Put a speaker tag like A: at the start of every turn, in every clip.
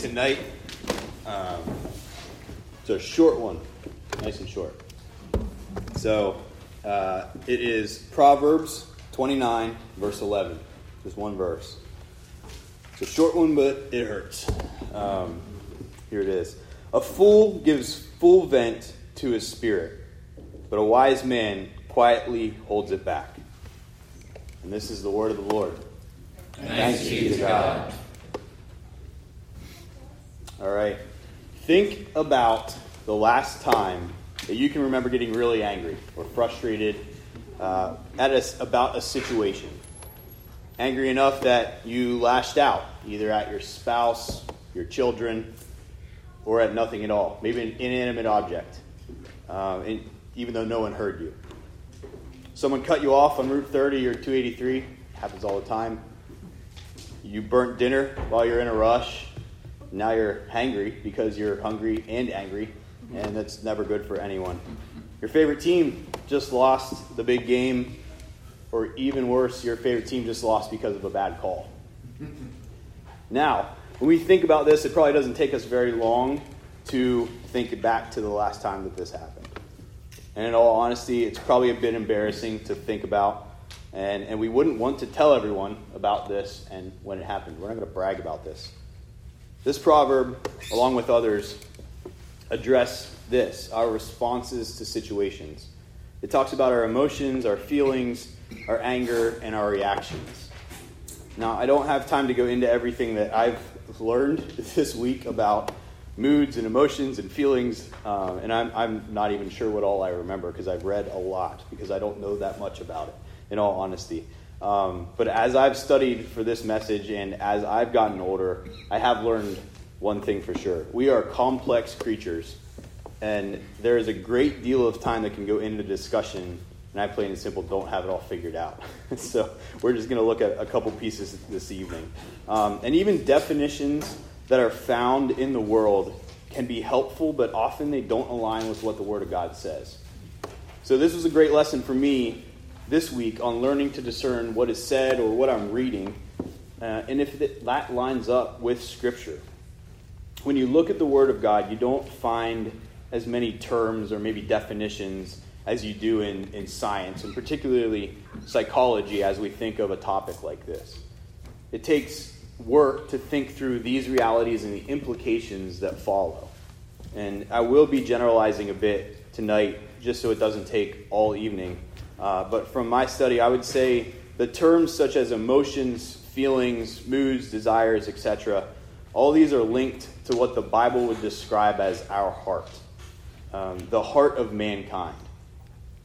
A: tonight. Um, it's a short one, nice and short. So uh, it is Proverbs 29, verse 11. Just one verse. It's a short one, but it hurts. Um, here it is. A fool gives full vent to his spirit, but a wise man quietly holds it back. And this is the word of the Lord.
B: Thanks, Thanks be to God.
A: All right. Think about the last time that you can remember getting really angry or frustrated uh, at a, about a situation. Angry enough that you lashed out, either at your spouse, your children, or at nothing at all. Maybe an inanimate object, uh, and even though no one heard you. Someone cut you off on Route 30 or 283, happens all the time. You burnt dinner while you're in a rush now you're hangry because you're hungry and angry, and that's never good for anyone. Your favorite team just lost the big game, or even worse, your favorite team just lost because of a bad call. Now, when we think about this, it probably doesn't take us very long to think back to the last time that this happened. And in all honesty, it's probably a bit embarrassing to think about. And, and we wouldn't want to tell everyone about this and when it happened. We're not going to brag about this. This proverb, along with others, address this our responses to situations. It talks about our emotions, our feelings, our anger, and our reactions. Now, I don't have time to go into everything that I've learned this week about moods and emotions and feelings, um, and I'm, I'm not even sure what all I remember because I've read a lot because I don't know that much about it, in all honesty. Um, but as I've studied for this message and as I've gotten older, I have learned one thing for sure. We are complex creatures, and there is a great deal of time that can go into discussion, and I, plain and simple, don't have it all figured out. so we're just going to look at a couple pieces this evening. Um, and even definitions that are found in the world can be helpful, but often they don't align with what the Word of God says. So this was a great lesson for me this week on learning to discern what is said or what I'm reading, uh, and if that lines up with Scripture. When you look at the Word of God, you don't find as many terms or maybe definitions as you do in, in science, and particularly psychology as we think of a topic like this. It takes work to think through these realities and the implications that follow. And I will be generalizing a bit tonight just so it doesn't take all evening. Uh, but from my study, I would say the terms such as emotions, feelings, moods, desires, etc., all these are linked to what the Bible would describe as our heart, um, the heart of mankind.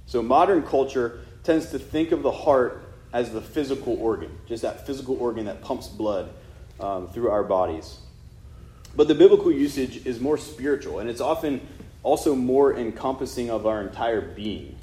A: So modern culture tends to think of the heart as the physical organ, just that physical organ that pumps blood um, through our bodies. But the biblical usage is more spiritual, and it's often also more encompassing of our entire being.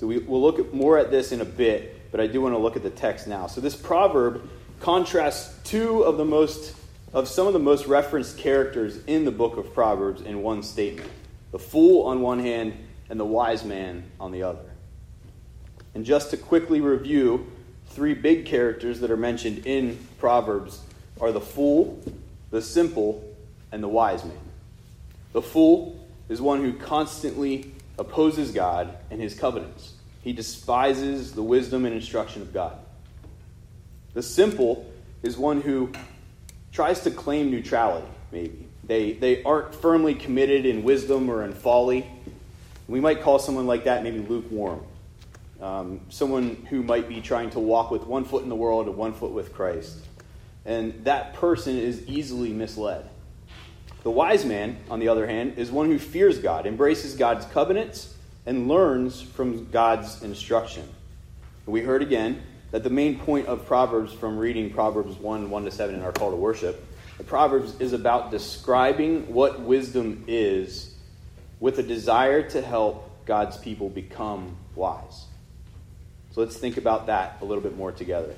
A: So we, will look at more at this in a bit, but I do want to look at the text now. So this proverb contrasts two of the most of some of the most referenced characters in the book of Proverbs in one statement. The fool on one hand and the wise man on the other. And just to quickly review, three big characters that are mentioned in Proverbs are the fool, the simple, and the wise man. The fool is one who constantly opposes God and his covenants. He despises the wisdom and instruction of God. The simple is one who tries to claim neutrality, maybe. They, they aren't firmly committed in wisdom or in folly. We might call someone like that maybe lukewarm. Um, someone who might be trying to walk with one foot in the world and one foot with Christ. And that person is easily misled. The wise man, on the other hand, is one who fears God, embraces God's covenants, and learns from God's instruction. We heard again that the main point of Proverbs from reading Proverbs 1 1 to 7 in our call to worship, the Proverbs is about describing what wisdom is with a desire to help God's people become wise. So let's think about that a little bit more together.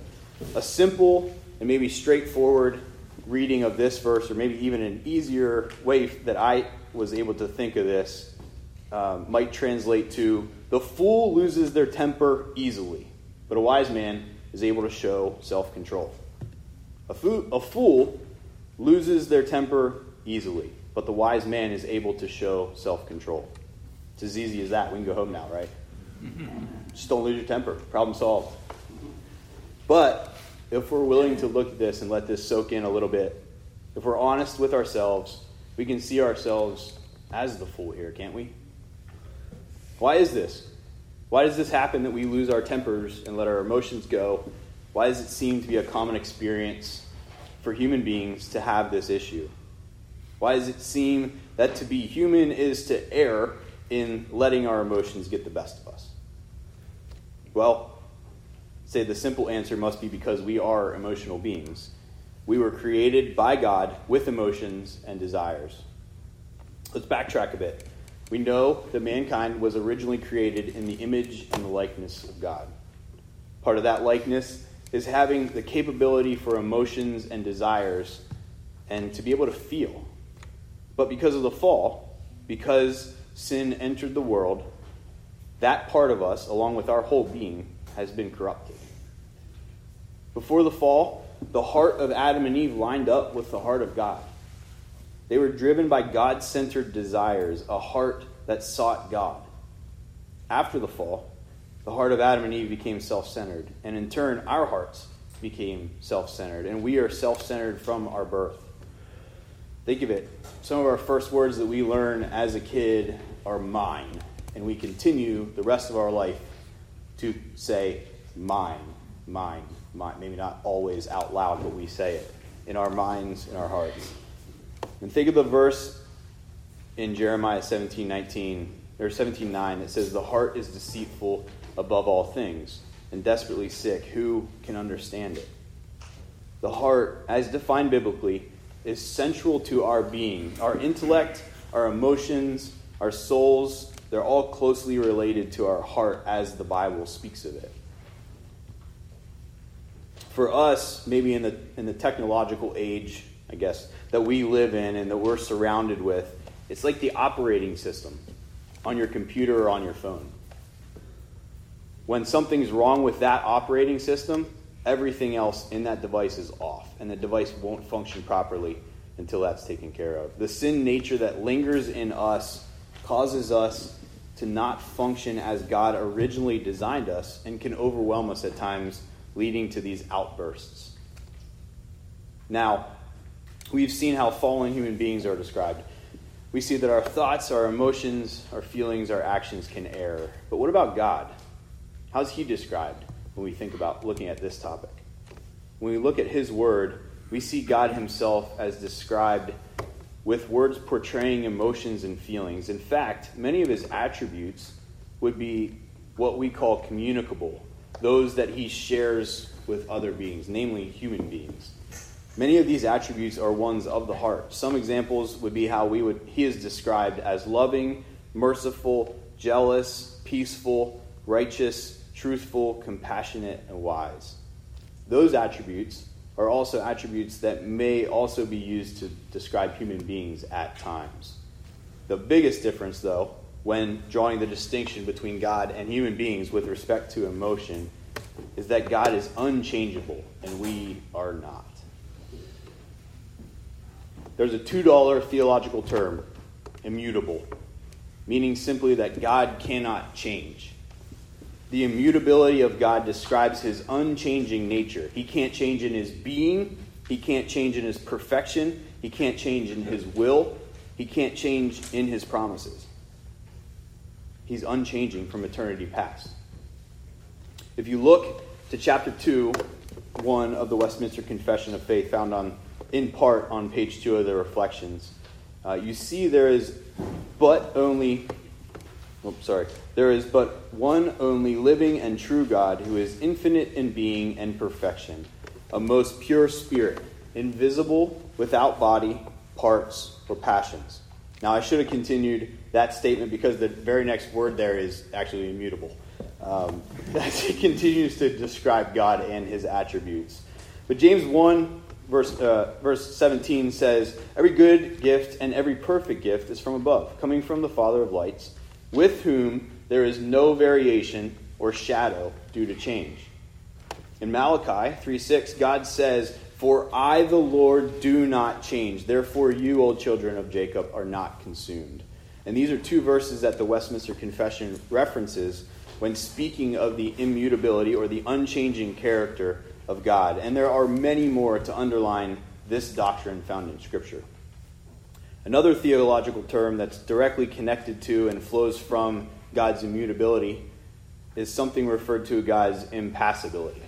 A: A simple and maybe straightforward reading of this verse, or maybe even an easier way that I was able to think of this, um, might translate to the fool loses their temper easily, but a wise man is able to show self control. A, fo- a fool loses their temper easily, but the wise man is able to show self control. It's as easy as that. We can go home now, right? Just don't lose your temper. Problem solved. But if we're willing to look at this and let this soak in a little bit, if we're honest with ourselves, we can see ourselves as the fool here, can't we? Why is this? Why does this happen that we lose our tempers and let our emotions go? Why does it seem to be a common experience for human beings to have this issue? Why does it seem that to be human is to err in letting our emotions get the best of us? Well, say the simple answer must be because we are emotional beings. We were created by God with emotions and desires. Let's backtrack a bit. We know that mankind was originally created in the image and the likeness of God. Part of that likeness is having the capability for emotions and desires and to be able to feel. But because of the fall, because sin entered the world, that part of us, along with our whole being, has been corrupted. Before the fall, the heart of Adam and Eve lined up with the heart of God. They were driven by God centered desires, a heart that sought God. After the fall, the heart of Adam and Eve became self centered, and in turn, our hearts became self centered, and we are self centered from our birth. Think of it. Some of our first words that we learn as a kid are mine, and we continue the rest of our life to say mine, mine, mine. Maybe not always out loud, but we say it in our minds, in our hearts. And think of the verse in Jeremiah 17, 19, or 17, 9 that says, The heart is deceitful above all things and desperately sick. Who can understand it? The heart, as defined biblically, is central to our being. Our intellect, our emotions, our souls, they're all closely related to our heart as the Bible speaks of it. For us, maybe in the, in the technological age, I guess, that we live in and that we're surrounded with, it's like the operating system on your computer or on your phone. When something's wrong with that operating system, everything else in that device is off, and the device won't function properly until that's taken care of. The sin nature that lingers in us causes us to not function as God originally designed us and can overwhelm us at times, leading to these outbursts. Now, we've seen how fallen human beings are described. We see that our thoughts, our emotions, our feelings, our actions can err. But what about God? How's he described when we think about looking at this topic? When we look at his word, we see God himself as described with words portraying emotions and feelings. In fact, many of his attributes would be what we call communicable, those that he shares with other beings, namely human beings. Many of these attributes are ones of the heart. Some examples would be how we would he is described as loving, merciful, jealous, peaceful, righteous, truthful, compassionate, and wise. Those attributes are also attributes that may also be used to describe human beings at times. The biggest difference, though, when drawing the distinction between God and human beings with respect to emotion, is that God is unchangeable and we are not. There's a $2 theological term, immutable, meaning simply that God cannot change. The immutability of God describes his unchanging nature. He can't change in his being, he can't change in his perfection, he can't change in his will, he can't change in his promises. He's unchanging from eternity past. If you look to chapter 2, 1 of the Westminster Confession of Faith, found on in part on page 2 of the Reflections, uh, you see there is but only oh, sorry. There is but one only living and true God who is infinite in being and perfection, a most pure spirit, invisible, without body, parts, or passions. Now, I should have continued that statement because the very next word there is actually immutable. Um, it continues to describe God and his attributes. But James 1, verse, uh, verse 17 says, Every good gift and every perfect gift is from above, coming from the Father of lights with whom there is no variation or shadow due to change. In Malachi 3 6, God says, For I, the Lord, do not change. Therefore, you, old children of Jacob, are not consumed. And these are two verses that the Westminster Confession references when speaking of the immutability or the unchanging character of God. And there are many more to underline this doctrine found in Scripture. Another theological term that's directly connected to and flows from God's immutability is something referred to as impassibility.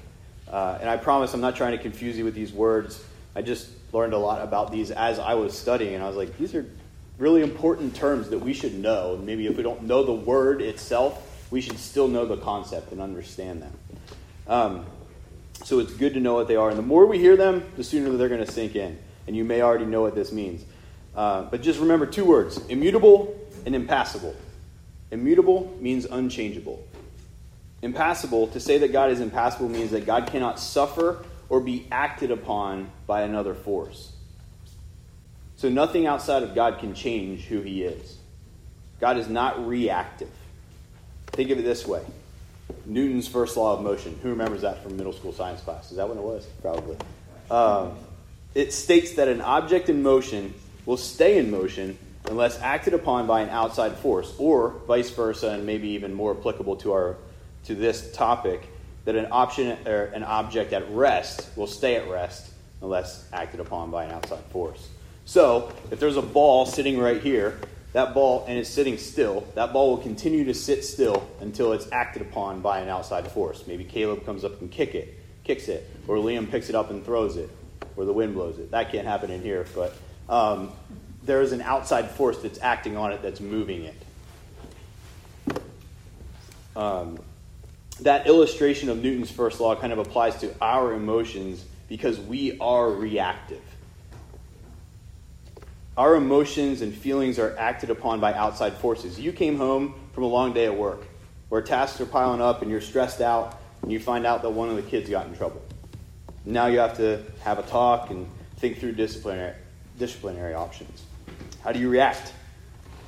A: Uh, and I promise I'm not trying to confuse you with these words. I just learned a lot about these as I was studying, and I was like, these are really important terms that we should know. Maybe if we don't know the word itself, we should still know the concept and understand them. Um, so it's good to know what they are. And the more we hear them, the sooner they're going to sink in. And you may already know what this means. Uh, but just remember two words immutable and impassible. Immutable means unchangeable. Impassible, to say that God is impassible means that God cannot suffer or be acted upon by another force. So nothing outside of God can change who he is. God is not reactive. Think of it this way Newton's first law of motion. Who remembers that from middle school science class? Is that what it was? Probably. Um, it states that an object in motion will stay in motion unless acted upon by an outside force, or vice versa, and maybe even more applicable to our to this topic, that an option or an object at rest will stay at rest unless acted upon by an outside force. So, if there's a ball sitting right here, that ball and it's sitting still, that ball will continue to sit still until it's acted upon by an outside force. Maybe Caleb comes up and kick it, kicks it, or Liam picks it up and throws it, or the wind blows it. That can't happen in here, but um, there is an outside force that's acting on it that's moving it. Um, that illustration of Newton's first law kind of applies to our emotions because we are reactive. Our emotions and feelings are acted upon by outside forces. You came home from a long day at work where tasks are piling up and you're stressed out and you find out that one of the kids got in trouble. Now you have to have a talk and think through disciplinary, disciplinary options. How do you react?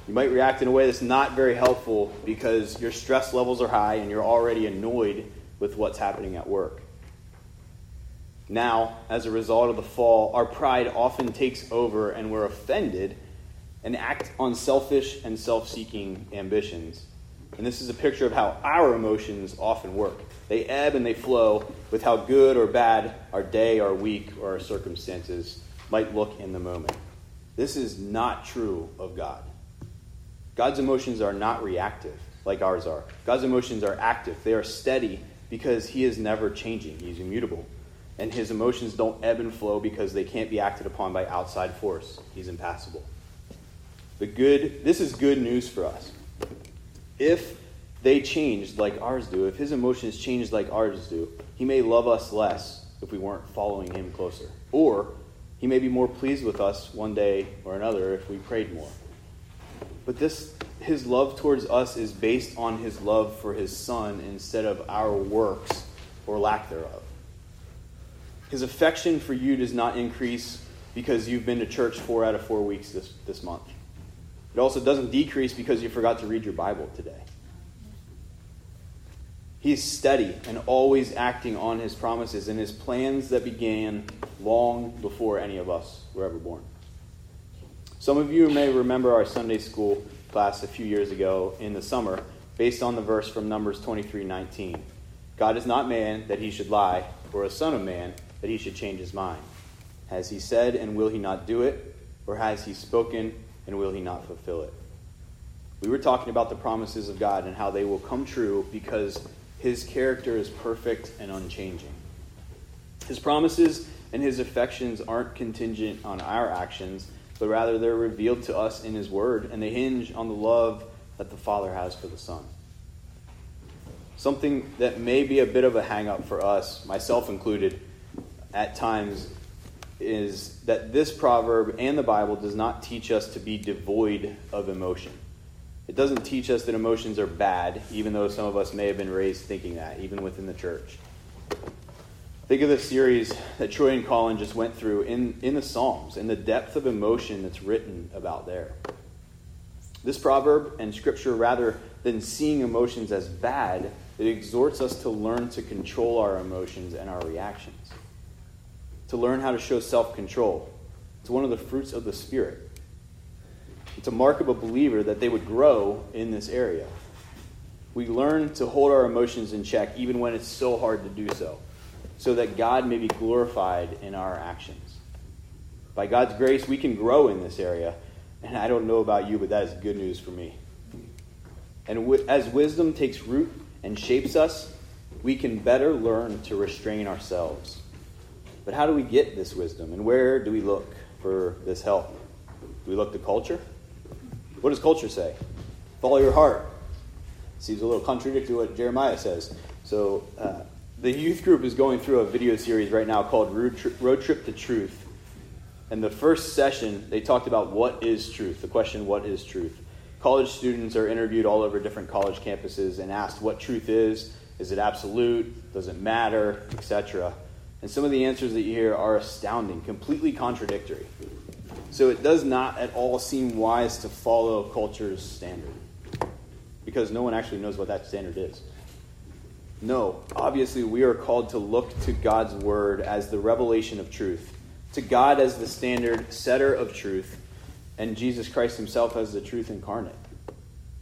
A: You might react in a way that's not very helpful because your stress levels are high and you're already annoyed with what's happening at work. Now, as a result of the fall, our pride often takes over and we're offended and act on selfish and self seeking ambitions. And this is a picture of how our emotions often work. They ebb and they flow with how good or bad our day, our week, or our circumstances might look in the moment. This is not true of God. God's emotions are not reactive like ours are. God's emotions are active, they are steady because He is never changing, He's immutable and his emotions don't ebb and flow because they can't be acted upon by outside force. He's impassible. The good, this is good news for us. If they changed like ours do, if his emotions changed like ours do, he may love us less if we weren't following him closer. Or he may be more pleased with us one day or another if we prayed more. But this his love towards us is based on his love for his son instead of our works or lack thereof. His affection for you does not increase because you've been to church four out of four weeks this, this month. It also doesn't decrease because you forgot to read your Bible today. He's steady and always acting on his promises and his plans that began long before any of us were ever born. Some of you may remember our Sunday school class a few years ago in the summer based on the verse from Numbers 23:19. God is not man that he should lie, or a son of man that he should change his mind? Has he said, and will he not do it? Or has he spoken, and will he not fulfill it? We were talking about the promises of God and how they will come true because his character is perfect and unchanging. His promises and his affections aren't contingent on our actions, but rather they're revealed to us in his word, and they hinge on the love that the Father has for the Son. Something that may be a bit of a hang up for us, myself included, at times is that this proverb and the Bible does not teach us to be devoid of emotion. It doesn't teach us that emotions are bad, even though some of us may have been raised thinking that, even within the church. Think of the series that Troy and Colin just went through in, in the Psalms and the depth of emotion that's written about there. This proverb and scripture, rather than seeing emotions as bad, it exhorts us to learn to control our emotions and our reactions. to learn how to show self control. It's one of the fruits of the Spirit. It's a mark of a believer that they would grow in this area. We learn to hold our emotions in check even when it's so hard to do so, so that God may be glorified in our actions. By God's grace, we can grow in this area, and I don't know about you, but that is good news for me. And as wisdom takes root and shapes us, we can better learn to restrain ourselves. But how do we get this wisdom, and where do we look for this help? Do we look to culture? What does culture say? Follow your heart. Seems a little contradictory to what Jeremiah says. So, uh, the youth group is going through a video series right now called Road, Tri- Road Trip to Truth. And the first session, they talked about what is truth, the question, what is truth? College students are interviewed all over different college campuses and asked what truth is. Is it absolute? Does it matter? Etc. And some of the answers that you hear are astounding, completely contradictory. So it does not at all seem wise to follow culture's standard because no one actually knows what that standard is. No, obviously, we are called to look to God's word as the revelation of truth, to God as the standard setter of truth, and Jesus Christ himself as the truth incarnate,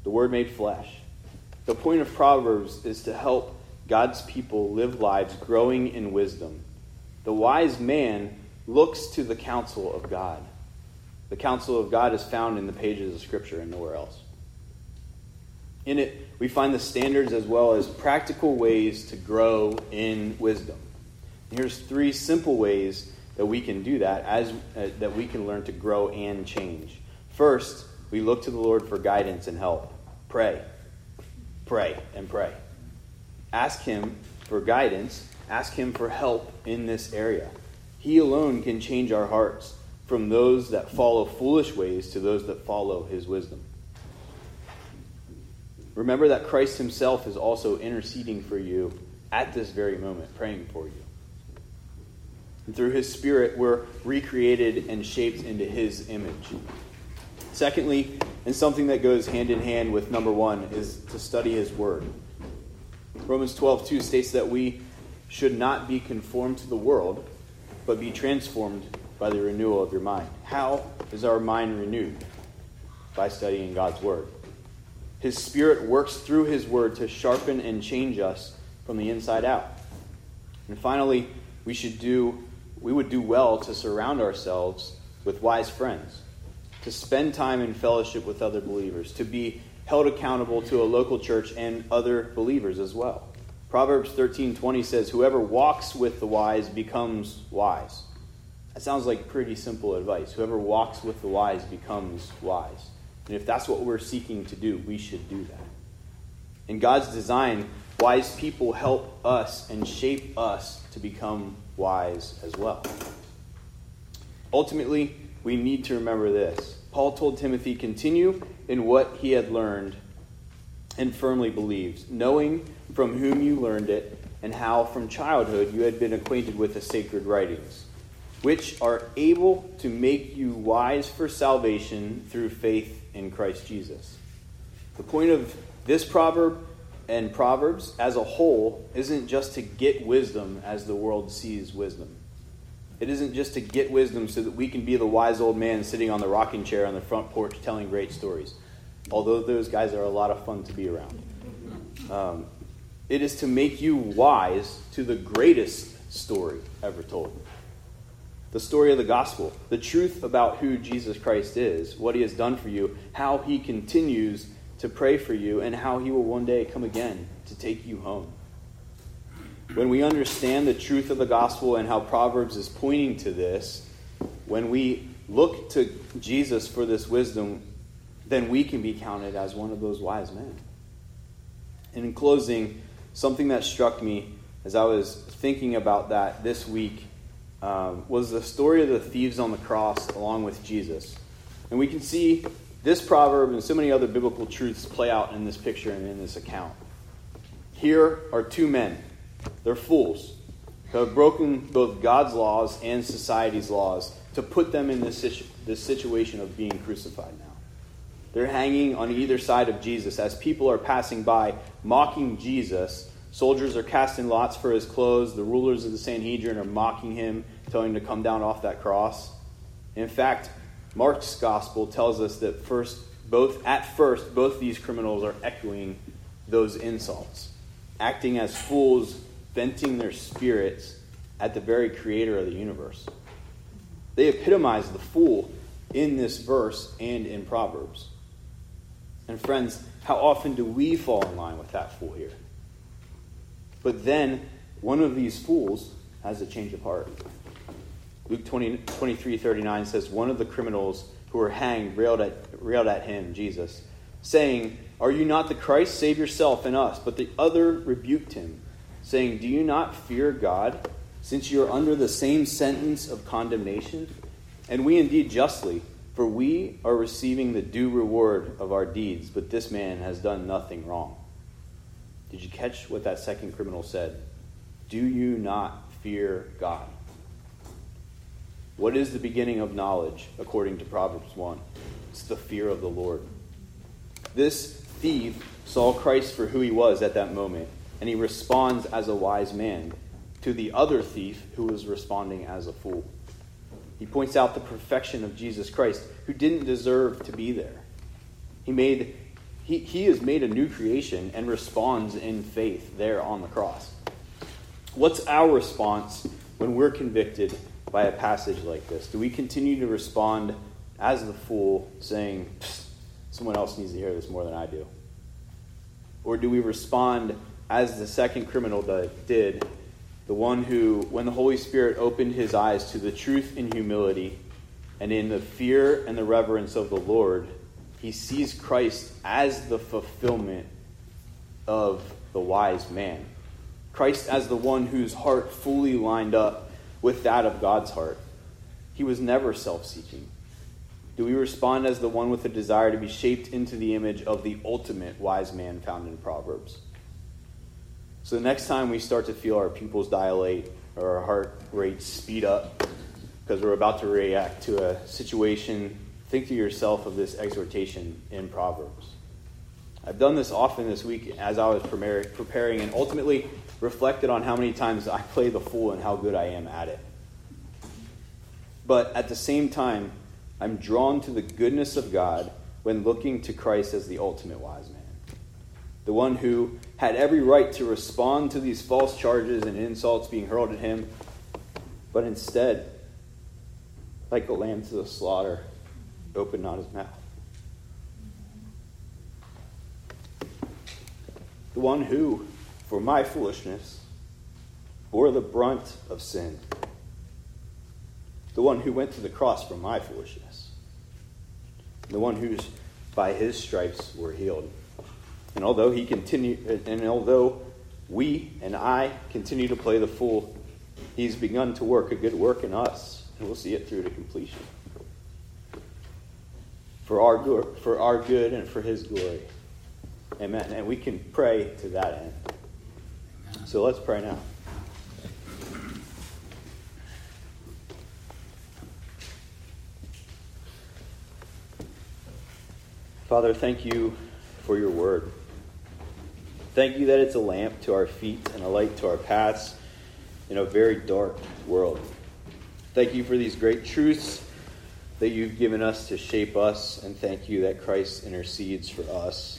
A: the word made flesh. The point of Proverbs is to help God's people live lives growing in wisdom. The wise man looks to the counsel of God. The counsel of God is found in the pages of Scripture and nowhere else. In it, we find the standards as well as practical ways to grow in wisdom. Here's three simple ways that we can do that as uh, that we can learn to grow and change. First, we look to the Lord for guidance and help. Pray. Pray and pray. Ask him for guidance, ask him for help in this area. He alone can change our hearts from those that follow foolish ways to those that follow his wisdom. Remember that Christ himself is also interceding for you at this very moment, praying for you. And through his Spirit, we're recreated and shaped into his image. Secondly, and something that goes hand in hand with number one, is to study his word. Romans 12, 2 states that we should not be conformed to the world, but be transformed by the renewal of your mind. How is our mind renewed? By studying God's word. His Spirit works through His Word to sharpen and change us from the inside out. And finally, we should do we would do well to surround ourselves with wise friends, to spend time in fellowship with other believers, to be held accountable to a local church and other believers as well. Proverbs 13:20 says, "Whoever walks with the wise becomes wise." That sounds like pretty simple advice. Whoever walks with the wise becomes wise. And if that's what we're seeking to do, we should do that. In God's design, wise people help us and shape us to become wise as well. Ultimately, we need to remember this. Paul told Timothy, continue in what he had learned and firmly believes, knowing from whom you learned it and how from childhood you had been acquainted with the sacred writings, which are able to make you wise for salvation through faith in Christ Jesus. The point of this proverb and Proverbs as a whole isn't just to get wisdom as the world sees wisdom. It isn't just to get wisdom so that we can be the wise old man sitting on the rocking chair on the front porch telling great stories, although those guys are a lot of fun to be around. Um, it is to make you wise to the greatest story ever told the story of the gospel, the truth about who Jesus Christ is, what he has done for you, how he continues to pray for you, and how he will one day come again to take you home. When we understand the truth of the gospel and how Proverbs is pointing to this, when we look to Jesus for this wisdom, then we can be counted as one of those wise men. And in closing, something that struck me as I was thinking about that this week um, was the story of the thieves on the cross along with Jesus. And we can see this proverb and so many other biblical truths play out in this picture and in this account. Here are two men. They're fools who have broken both God's laws and society's laws to put them in this, situ- this situation of being crucified now. They're hanging on either side of Jesus as people are passing by, mocking Jesus Soldiers are casting lots for his clothes. The rulers of the Sanhedrin are mocking him, telling him to come down off that cross. In fact, Mark's gospel tells us that first, both at first, both these criminals are echoing those insults, acting as fools, venting their spirits at the very creator of the universe. They epitomize the fool in this verse and in Proverbs. And friends, how often do we fall in line with that fool here? But then one of these fools has a change of heart. Luke 20, 23 39 says, One of the criminals who were hanged railed at, railed at him, Jesus, saying, Are you not the Christ? Save yourself and us. But the other rebuked him, saying, Do you not fear God, since you are under the same sentence of condemnation? And we indeed justly, for we are receiving the due reward of our deeds, but this man has done nothing wrong. Did you catch what that second criminal said? Do you not fear God? What is the beginning of knowledge, according to Proverbs 1? It's the fear of the Lord. This thief saw Christ for who he was at that moment, and he responds as a wise man to the other thief who was responding as a fool. He points out the perfection of Jesus Christ, who didn't deserve to be there. He made he, he is made a new creation and responds in faith there on the cross. What's our response when we're convicted by a passage like this? Do we continue to respond as the fool, saying, someone else needs to hear this more than I do? Or do we respond as the second criminal did, the one who, when the Holy Spirit opened his eyes to the truth in humility and in the fear and the reverence of the Lord, he sees Christ as the fulfillment of the wise man. Christ as the one whose heart fully lined up with that of God's heart. He was never self seeking. Do we respond as the one with a desire to be shaped into the image of the ultimate wise man found in Proverbs? So the next time we start to feel our pupils dilate or our heart rate speed up because we're about to react to a situation think to yourself of this exhortation in Proverbs. I've done this often this week as I was preparing and ultimately reflected on how many times I play the fool and how good I am at it. But at the same time, I'm drawn to the goodness of God when looking to Christ as the ultimate wise man. The one who had every right to respond to these false charges and insults being hurled at him, but instead, like a lamb to the slaughter, opened not his mouth. The one who, for my foolishness, bore the brunt of sin. The one who went to the cross for my foolishness. The one whose by his stripes were healed. And although he continued and although we and I continue to play the fool, he's begun to work a good work in us, and we'll see it through to completion for our, for our good and for his glory. Amen. And we can pray to that end. So let's pray now. Father, thank you for your word. Thank you that it's a lamp to our feet and a light to our paths in a very dark world. Thank you for these great truths that you've given us to shape us, and thank you that Christ intercedes for us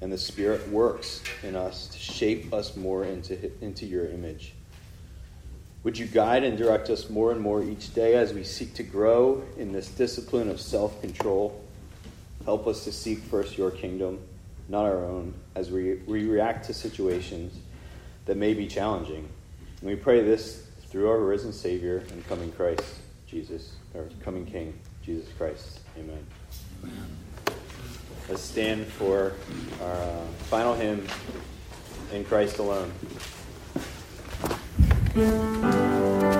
A: and the Spirit works in us to shape us more into, into your image. Would you guide and direct us more and more each day as we seek to grow in this discipline of self control? Help us to seek first your kingdom, not our own, as we, we react to situations that may be challenging. And we pray this through our risen Savior and coming Christ, Jesus, our coming King. Jesus Christ. Amen. Let's stand for our uh, final hymn, In Christ Alone.